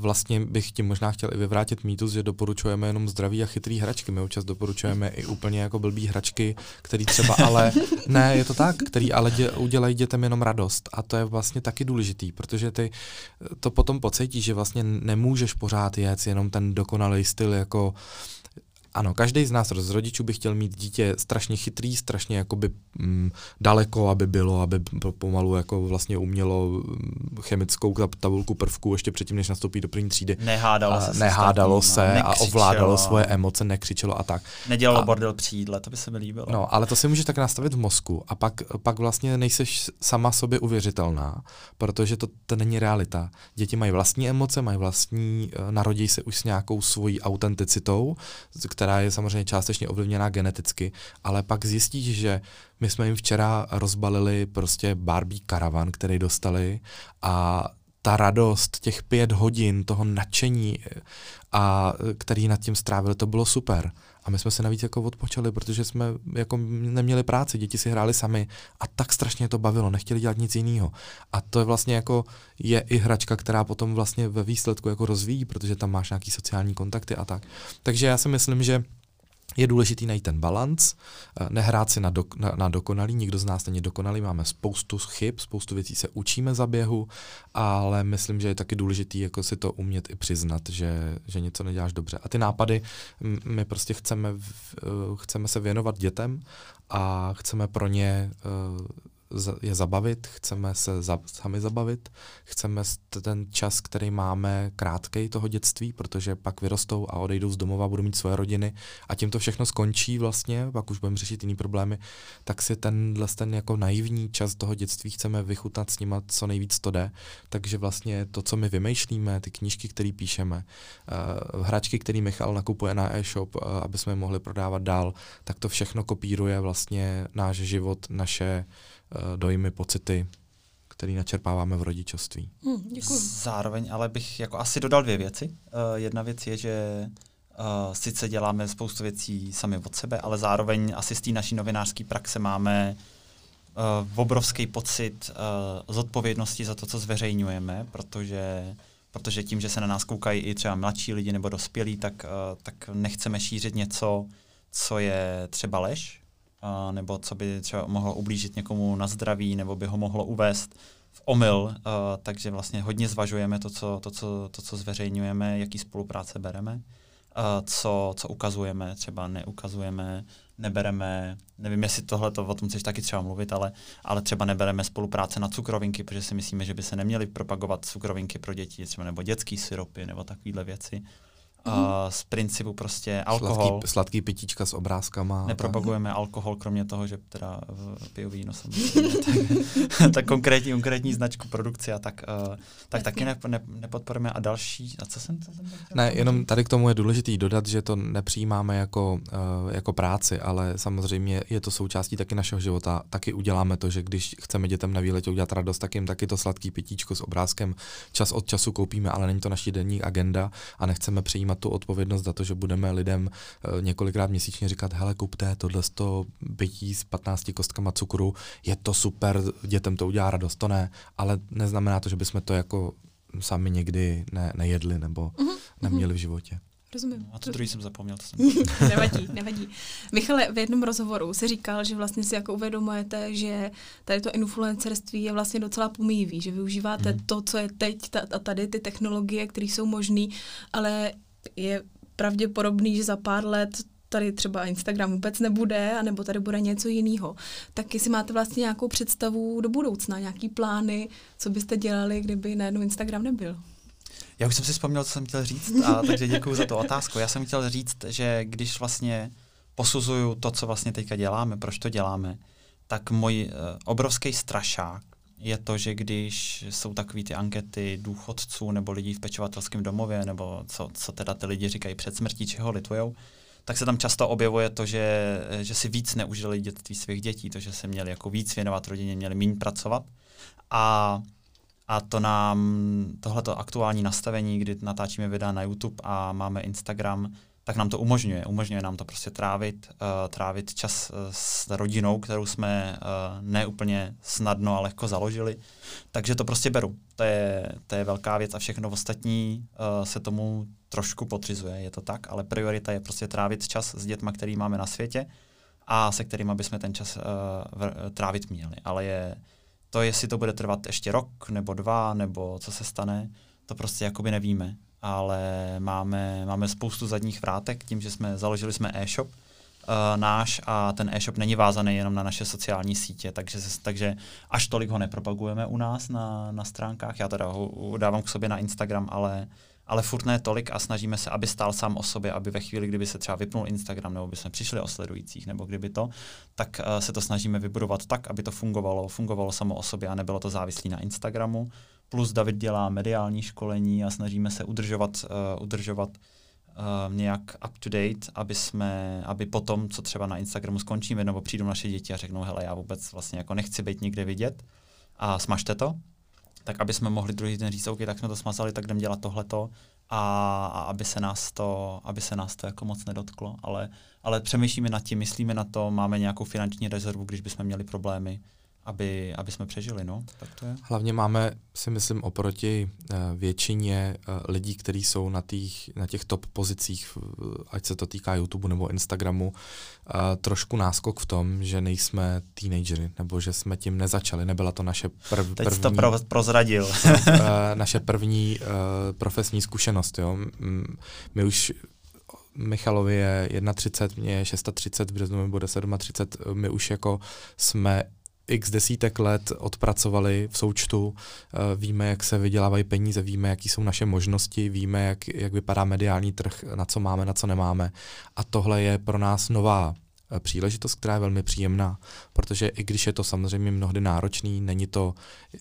vlastně bych ti možná chtěl i vyvrátit mýtus, že doporučujeme jenom zdraví a chytrý hračky. My občas doporučujeme i úplně jako blbý hračky, který třeba ale, ne, je to tak, který ale dě, udělají dětem jenom radost a to je vlastně taky důležitý, protože ty to potom pocítíš, že vlastně nemůžeš pořád jet jenom ten dokonalý styl jako ano, každý z nás z rodičů by chtěl mít dítě strašně chytrý, strašně jakoby mm, daleko, aby bylo, aby pomalu jako vlastně umělo mm, chemickou tabulku prvků ještě předtím, než nastoupí do první třídy. Nehádalo se. Nehádalo se a ovládalo svoje emoce, nekřičelo a tak. Nedělalo a, bordel při jídle, to by se mi líbilo. No, ale to si můžeš tak nastavit v mozku a pak, pak vlastně nejseš sama sobě uvěřitelná, protože to, to není realita. Děti mají vlastní emoce, mají vlastní, eh, narodí se už s nějakou svojí autenticitou, která je samozřejmě částečně ovlivněná geneticky, ale pak zjistíš, že my jsme jim včera rozbalili prostě Barbie karavan, který dostali a ta radost, těch pět hodin, toho nadšení, a který nad tím strávili, to bylo super. A my jsme se navíc jako odpočali, protože jsme jako neměli práci, děti si hráli sami a tak strašně to bavilo, nechtěli dělat nic jiného. A to je vlastně jako je i hračka, která potom vlastně ve výsledku jako rozvíjí, protože tam máš nějaký sociální kontakty a tak. Takže já si myslím, že je důležitý najít ten balans, eh, nehrát si na, do, na, na dokonalý, nikdo z nás není dokonalý, máme spoustu chyb, spoustu věcí se učíme za běhu, ale myslím, že je taky důležitý jako si to umět i přiznat, že, že něco neděláš dobře. A ty nápady, my prostě chceme, eh, chceme se věnovat dětem a chceme pro ně eh, je zabavit, chceme se za, sami zabavit, chceme ten čas, který máme krátkej toho dětství, protože pak vyrostou a odejdou z domova, budou mít svoje rodiny a tím to všechno skončí vlastně, pak už budeme řešit jiný problémy, tak si tenhle ten jako naivní čas toho dětství chceme vychutnat s nima, co nejvíc to jde. Takže vlastně to, co my vymýšlíme, ty knížky, které píšeme, uh, hračky, které Michal nakupuje na e-shop, uh, aby jsme je mohli prodávat dál, tak to všechno kopíruje vlastně náš život, naše dojmy, pocity, který načerpáváme v rodičovství. Hmm, děkuji. Zároveň ale bych jako asi dodal dvě věci. Uh, jedna věc je, že uh, sice děláme spoustu věcí sami od sebe, ale zároveň asi z té naší novinářské praxe máme uh, obrovský pocit uh, zodpovědnosti za to, co zveřejňujeme, protože protože tím, že se na nás koukají i třeba mladší lidi nebo dospělí, tak, uh, tak nechceme šířit něco, co je třeba lež, a, nebo co by třeba mohlo ublížit někomu na zdraví, nebo by ho mohlo uvést v omyl, a, takže vlastně hodně zvažujeme to, co, to, co, to, co zveřejňujeme, jaký spolupráce bereme, a, co, co ukazujeme, třeba neukazujeme, nebereme, nevím, jestli tohle to o tom chceš taky třeba mluvit, ale, ale třeba nebereme spolupráce na cukrovinky, protože si myslíme, že by se neměly propagovat cukrovinky pro děti, třeba nebo dětský syropy nebo takovéhle věci uh, z principu prostě alkohol. Sladký, sladký pitíčka s obrázkama. Nepropagujeme tak. alkohol, kromě toho, že teda piju víno samozřejmě, tak, tak konkrétní, konkrétní značku produkce a tak, uh, tak taky ne, ne, nepodporujeme. A další, a co jsem to jsem Ne, jenom tady k tomu je důležitý dodat, že to nepřijímáme jako, uh, jako práci, ale samozřejmě je to součástí taky našeho života. Taky uděláme to, že když chceme dětem na výletě udělat radost, tak jim taky to sladký pitíčko s obrázkem čas od času koupíme, ale není to naší denní agenda a nechceme přijímat přijímat tu odpovědnost za to, že budeme lidem eh, několikrát měsíčně říkat, hele, kupte tohle to bytí s 15 kostkama cukru, je to super, dětem to udělá radost, to ne, ale neznamená to, že bychom to jako sami někdy ne, nejedli nebo uh-huh, neměli v životě. Rozumím. A to druhý jsem zapomněl. To jsem... nevadí, nevadí. Michale, v jednom rozhovoru si říkal, že vlastně si jako uvědomujete, že tady to influencerství je vlastně docela pomývý, že využíváte mm. to, co je teď a tady ty technologie, které jsou možné, ale je pravděpodobný, že za pár let tady třeba Instagram vůbec nebude, anebo tady bude něco jiného. Tak jestli máte vlastně nějakou představu do budoucna, nějaký plány, co byste dělali, kdyby najednou Instagram nebyl? Já už jsem si vzpomněl, co jsem chtěl říct, a takže děkuji za tu otázku. Já jsem chtěl říct, že když vlastně posuzuju to, co vlastně teďka děláme, proč to děláme, tak můj uh, obrovský strašák je to, že když jsou takové ty ankety důchodců nebo lidí v pečovatelském domově, nebo co, co teda ty lidi říkají před smrtí, čeho litujou, tak se tam často objevuje to, že, že si víc neužili dětství svých dětí, to, že se měli jako víc věnovat rodině, měli méně pracovat. A, a to nám, tohleto aktuální nastavení, kdy natáčíme videa na YouTube a máme Instagram, tak nám to umožňuje. Umožňuje nám to prostě trávit, uh, trávit čas uh, s rodinou, kterou jsme uh, neúplně snadno a lehko založili. Takže to prostě beru. To je, to je velká věc a všechno ostatní uh, se tomu trošku potřizuje, je to tak, ale priorita je prostě trávit čas s dětma, který máme na světě a se kterými bychom ten čas uh, v, trávit měli. Ale je to, jestli to bude trvat ještě rok nebo dva, nebo co se stane, to prostě jakoby nevíme ale máme, máme spoustu zadních vrátek tím, že jsme založili jsme e-shop uh, náš a ten e-shop není vázaný jenom na naše sociální sítě, takže, takže až tolik ho nepropagujeme u nás na, na stránkách. Já teda ho dávám k sobě na Instagram, ale ale furt ne tolik a snažíme se, aby stál sám o sobě, aby ve chvíli, kdyby se třeba vypnul Instagram nebo by jsme přišli o sledujících, nebo kdyby to, tak uh, se to snažíme vybudovat tak, aby to fungovalo, fungovalo samo o sobě a nebylo to závislé na Instagramu. Plus David dělá mediální školení a snažíme se udržovat, uh, udržovat uh, nějak up to date, aby jsme, aby potom, co třeba na Instagramu skončíme, nebo přijdou naše děti a řeknou, hele, já vůbec vlastně jako nechci být nikde vidět a smažte to, tak aby jsme mohli druhý den říct, OK, tak jsme to smazali, tak jdem dělat tohleto a, a aby se nás to, aby se nás to jako moc nedotklo, ale, ale přemýšlíme nad tím, myslíme na to, máme nějakou finanční rezervu, když bychom měli problémy aby, aby jsme přežili, no. Tak to je. Hlavně máme, si myslím, oproti uh, většině uh, lidí, kteří jsou na, tých, na těch top pozicích, ať se to týká YouTube nebo Instagramu, uh, trošku náskok v tom, že nejsme teenagery, nebo že jsme tím nezačali, nebyla to naše prv, Teď první... to pro, prozradil. naše první profesní zkušenost, jo. My už Michalovi je 31, mě je 630, v březnu mi bude 37, my už jako jsme x desítek let odpracovali v součtu, eh, víme, jak se vydělávají peníze, víme, jaký jsou naše možnosti, víme, jak, jak vypadá mediální trh, na co máme, na co nemáme. A tohle je pro nás nová Eh, příležitost, která je velmi příjemná, protože i když je to samozřejmě mnohdy náročný, není to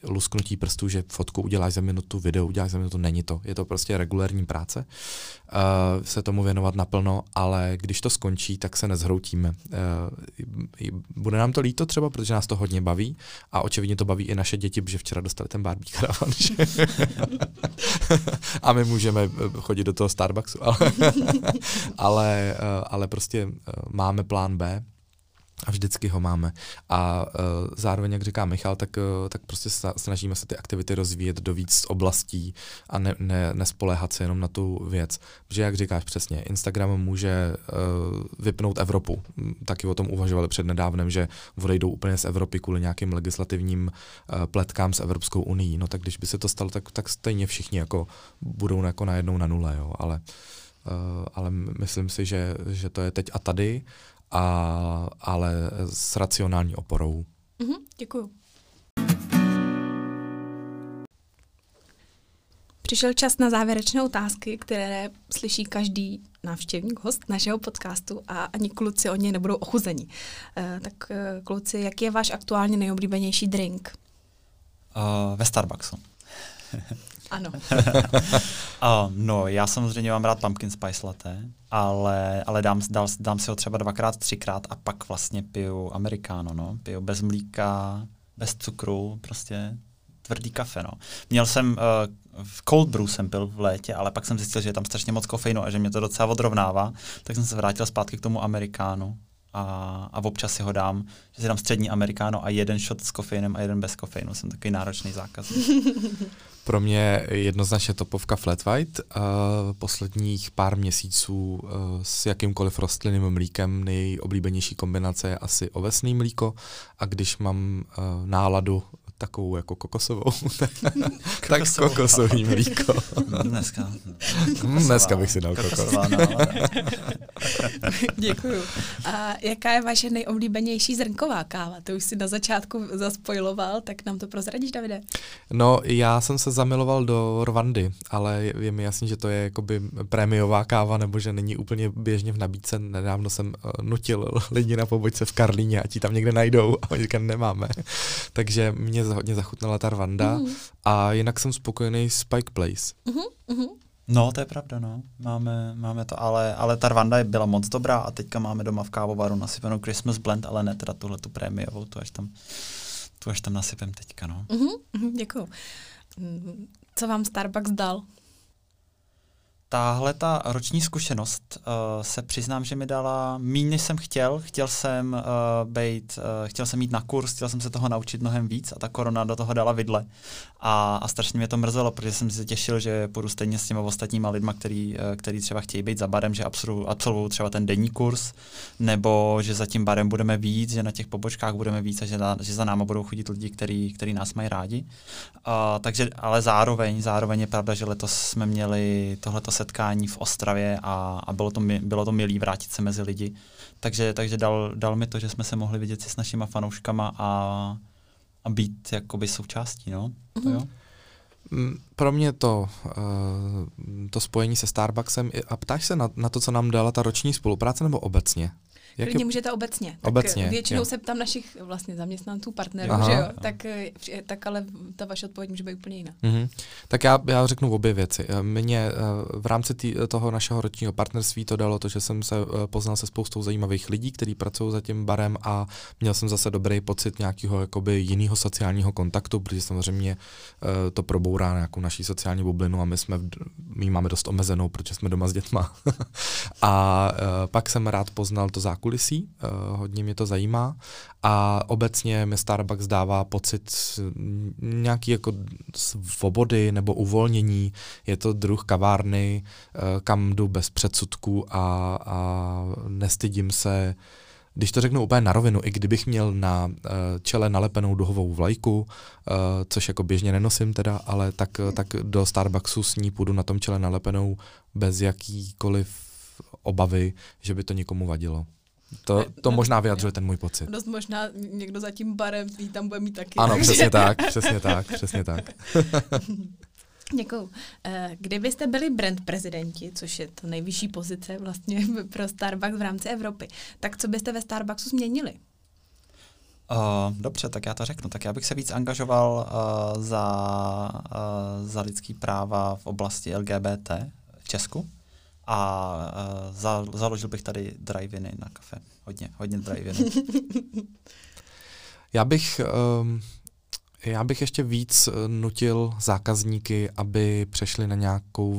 lusknutí prstů, že fotku uděláš za minutu, video uděláš za minutu, není to. Je to prostě regulární práce, uh, se tomu věnovat naplno, ale když to skončí, tak se nezhroutíme. Uh, bude nám to líto třeba, protože nás to hodně baví a očividně to baví i naše děti, protože včera dostali ten Barbie karavan. a my můžeme chodit do toho Starbucksu, ale, ale, ale prostě máme plán B a vždycky ho máme. A uh, zároveň, jak říká Michal, tak, uh, tak prostě snažíme se ty aktivity rozvíjet do víc oblastí a ne, ne, nespoléhat se jenom na tu věc. Protože, jak říkáš přesně, Instagram může uh, vypnout Evropu. Taky o tom uvažovali před nedávnem, že odejdou úplně z Evropy kvůli nějakým legislativním uh, pletkám s Evropskou unii. No tak když by se to stalo, tak, tak stejně všichni jako budou jako najednou na nule, jo. Ale, uh, ale myslím si, že, že to je teď a tady a, ale s racionální oporou. Mm-hmm, děkuju. Přišel čas na závěrečné otázky, které slyší každý návštěvník, host našeho podcastu a ani kluci od něj nebudou ochuzení. Uh, tak uh, kluci, jaký je váš aktuálně nejoblíbenější drink? Uh, ve Starbucksu. Ano. uh, no, já samozřejmě mám rád pumpkin spice latte, ale, ale dám, dám, dám si ho třeba dvakrát, třikrát a pak vlastně piju americano, no. Piju bez mlíka, bez cukru, prostě tvrdý kafe, no. Měl jsem, uh, v cold brew jsem pil v létě, ale pak jsem zjistil, že je tam strašně moc kofeinu a že mě to docela odrovnává, tak jsem se vrátil zpátky k tomu amerikánu a, a občas si ho dám, že si dám střední amerikáno a jeden shot s kofeinem a jeden bez kofeinu. Jsem takový náročný zákaz. Pro mě jednoznačně topovka Flat White. Uh, posledních pár měsíců uh, s jakýmkoliv rostlinným mlíkem nejoblíbenější kombinace je asi ovesný mlíko a když mám uh, náladu takovou jako kokosovou, tak kokosový mlíko. Dneska. Dneska bych si dal kokos. Děkuju. A jaká je vaše nejoblíbenější zrnková káva? To už si na začátku zaspojiloval, tak nám to prozradíš, Davide? No, já jsem se zamiloval do Rwandy, ale je, mi jasný, že to je jakoby prémiová káva, nebo že není úplně běžně v nabídce. Nedávno jsem uh, nutil lidi na pobočce v Karlíně, a ti tam někde najdou a oni říkají, nemáme. Takže mě hodně zachutnala ta Rwanda mm. a jinak jsem spokojený s Pike Place. Mm-hmm. No, to je pravda, no. Máme, máme to, ale, ale ta Rwanda byla moc dobrá a teďka máme doma v kávovaru nasypenou Christmas blend, ale ne teda tuhle tu prémiovou, tu až tam, tu až tam nasypem teďka, no. Mm-hmm, děkuju. Mm, co vám Starbucks dal? Tahle ta roční zkušenost uh, se přiznám, že mi dala méně, jsem chtěl. Chtěl jsem uh, být, uh, chtěl jsem jít na kurz, chtěl jsem se toho naučit mnohem víc a ta korona do toho dala vidle. A, a strašně mě to mrzelo, protože jsem se těšil, že půjdu stejně s těma ostatníma lidma, který, uh, který třeba chtějí být za barem, že absolvují třeba ten denní kurz, nebo že za tím barem budeme víc, že na těch pobočkách budeme víc a že, na, že za náma budou chodit lidi, který, který nás mají rádi. Uh, takže, ale zároveň, zároveň je pravda, že letos jsme měli tohleto setkání v Ostravě a, a bylo, to, bylo to milý vrátit se mezi lidi. Takže, takže dal, dal mi to, že jsme se mohli vidět si s našima fanouškama a, a být jakoby součástí. No? Mm-hmm. To jo? Mm, pro mě to, uh, to spojení se Starbucksem, a ptáš se na, na to, co nám dala ta roční spolupráce, nebo obecně? Jak Klidně je... můžete obecně. Tak obecně, většinou jo. se tam našich vlastně zaměstnanců, partnerů, Aha. že jo? Tak, eh, tak ale ta vaše odpověď může být úplně jiná. Mm-hmm. Tak já, já řeknu obě věci. Eh, Mně eh, v rámci tý, toho našeho ročního partnerství to dalo to, že jsem se poznal se spoustou zajímavých lidí, kteří pracují za tím barem a měl jsem zase dobrý pocit nějakého jakoby jiného sociálního kontaktu, protože samozřejmě to probourá nějakou naší sociální bublinu a my jsme, my máme dost omezenou, protože jsme doma s dětma. a pak jsem rád poznal to zákon zákulisí, uh, hodně mě to zajímá a obecně mi Starbucks dává pocit nějaký jako svobody nebo uvolnění. Je to druh kavárny, uh, kam jdu bez předsudků a, a nestydím se když to řeknu úplně na rovinu, i kdybych měl na uh, čele nalepenou duhovou vlajku, uh, což jako běžně nenosím teda, ale tak, tak do Starbucksu s ní půjdu na tom čele nalepenou bez jakýkoliv obavy, že by to někomu vadilo. To, to možná vyjadřuje ten můj pocit. Dost možná někdo za tím barem jí tam bude mít taky. Ano, přesně tak, přesně tak, přesně tak. Děkuju. Eh, kdybyste byli brand prezidenti, což je to nejvyšší pozice vlastně pro Starbucks v rámci Evropy, tak co byste ve Starbucksu změnili? Uh, dobře, tak já to řeknu. Tak já bych se víc angažoval uh, za, uh, za lidský práva v oblasti LGBT v Česku a uh, za, založil bych tady drive-iny na kafe. Hodně, hodně drive-iny. já bych um, já bych ještě víc eh, nutil zákazníky, aby přešli na nějakou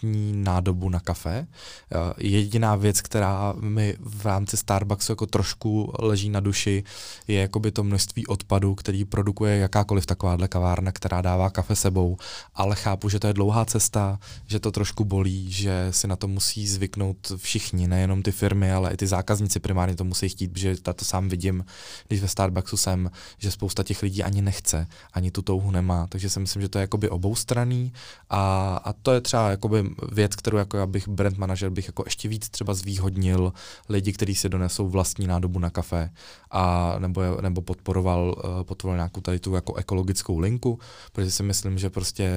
vlastní nádobu na kafe. Eh, jediná věc, která mi v rámci Starbucksu jako trošku leží na duši, je jakoby to množství odpadu, který produkuje jakákoliv takováhle kavárna, která dává kafe sebou. Ale chápu, že to je dlouhá cesta, že to trošku bolí, že si na to musí zvyknout všichni, nejenom ty firmy, ale i ty zákazníci primárně to musí chtít, protože to sám vidím, když ve Starbucksu jsem, že spousta těch lidí ani nechce ani tu touhu nemá. Takže si myslím, že to je jakoby oboustranný a, a to je třeba jakoby věc, kterou jako já bych brand manager bych jako ještě víc třeba zvýhodnil lidi, kteří si donesou vlastní nádobu na kafe a nebo, nebo podporoval, uh, podporoval nějakou tady tu jako ekologickou linku, protože si myslím, že prostě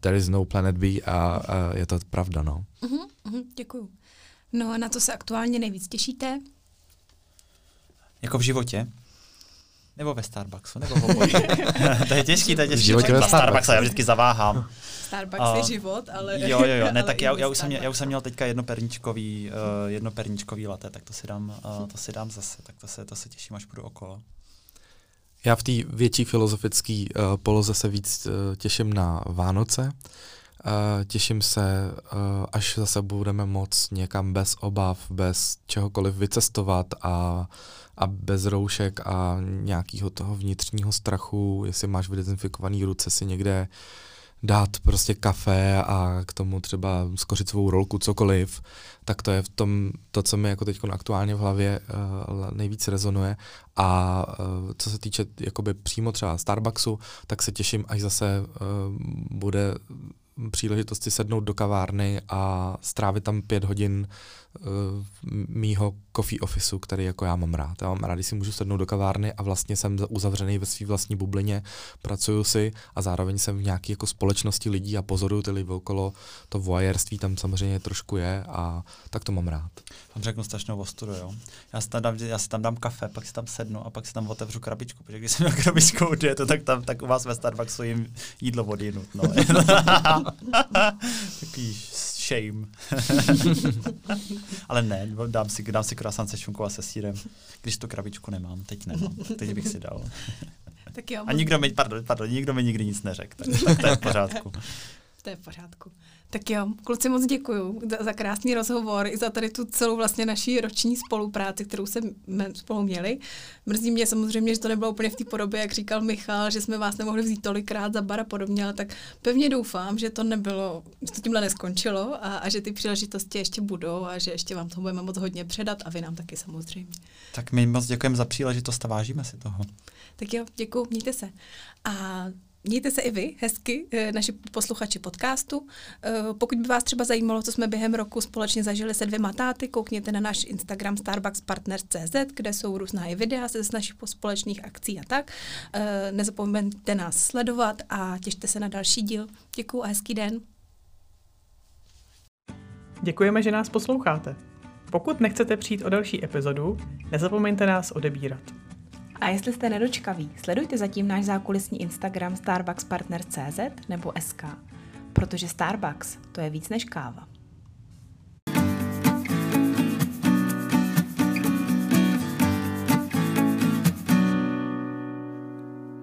there is no planet B a, a je to pravda, no. Uh-huh, uh-huh, děkuju. No a na co se aktuálně nejvíc těšíte? Jako v životě? Nebo ve Starbucksu, nebo v to je těžký, to je těžký. Životě ve Starbucksu, já vždycky zaváhám. Starbucks uh, je život, ale... Jo, jo, jo, ne, tak já, já, už jsem měl, já už jsem měl teďka jednoperničkový, uh, jednoperničkový latte, tak to si dám, uh, to si dám zase, tak to se, to se těším, až půjdu okolo. Já v té větší filozofické uh, poloze se víc uh, těším na Vánoce. Uh, těším se, uh, až zase budeme moc někam bez obav, bez čehokoliv vycestovat a a bez roušek a nějakého toho vnitřního strachu, jestli máš vydezinfikovaný ruce si někde dát prostě kafe a k tomu třeba skořit svou rolku, cokoliv, tak to je v tom, to, co mi jako teď aktuálně v hlavě uh, nejvíc rezonuje. A uh, co se týče jakoby přímo třeba Starbucksu, tak se těším, až zase uh, bude příležitost si sednout do kavárny a strávit tam pět hodin mýho coffee officeu, který jako já mám rád. Já mám rád, když si můžu sednout do kavárny a vlastně jsem uzavřený ve své vlastní bublině, pracuju si a zároveň jsem v nějaké jako společnosti lidí a pozoruju ty lidi okolo. To voyeurství tam samozřejmě trošku je a tak to mám rád. Vám řeknu strašnou ostudu, jo. Já si, tam dám, já si tam dám kafe, pak si tam sednu a pak si tam otevřu krabičku, protože když jsem měl krabičku od to tak, tam, tak u vás ve Starbucksu jim jídlo odjinut. No. Takový shame. Ale ne, dám si, dám si croissant se šunkou a se sírem, když tu krabičku nemám. Teď nemám, teď bych si dal. Tak jo, a nikdo mi, pardon, pardon, nikdo mi nikdy nic neřekl, tak, tak to je v pořádku. To je v pořádku. Tak jo, kluci moc děkuju za, za krásný rozhovor i za tady tu celou vlastně naší roční spolupráci, kterou jsme spolu měli. Mrzí mě samozřejmě, že to nebylo úplně v té podobě, jak říkal Michal, že jsme vás nemohli vzít tolikrát za bar a podobně, ale tak pevně doufám, že to nebylo, že to tímhle neskončilo a, a že ty příležitosti ještě budou a že ještě vám to budeme moc hodně předat a vy nám taky samozřejmě. Tak my moc děkujeme za příležitost a vážíme si toho. Tak jo, děkuji, mějte se. A Mějte se i vy hezky, eh, naši posluchači podcastu. Eh, pokud by vás třeba zajímalo, co jsme během roku společně zažili se dvěma táty, koukněte na náš Instagram starbuckspartners.cz, kde jsou různá i videa z našich společných akcí a tak. Eh, nezapomeňte nás sledovat a těšte se na další díl. Děkuji a hezký den. Děkujeme, že nás posloucháte. Pokud nechcete přijít o další epizodu, nezapomeňte nás odebírat. A jestli jste nedočkaví, sledujte zatím náš zákulisní Instagram starbuckspartner.cz nebo SK, protože Starbucks to je víc než káva.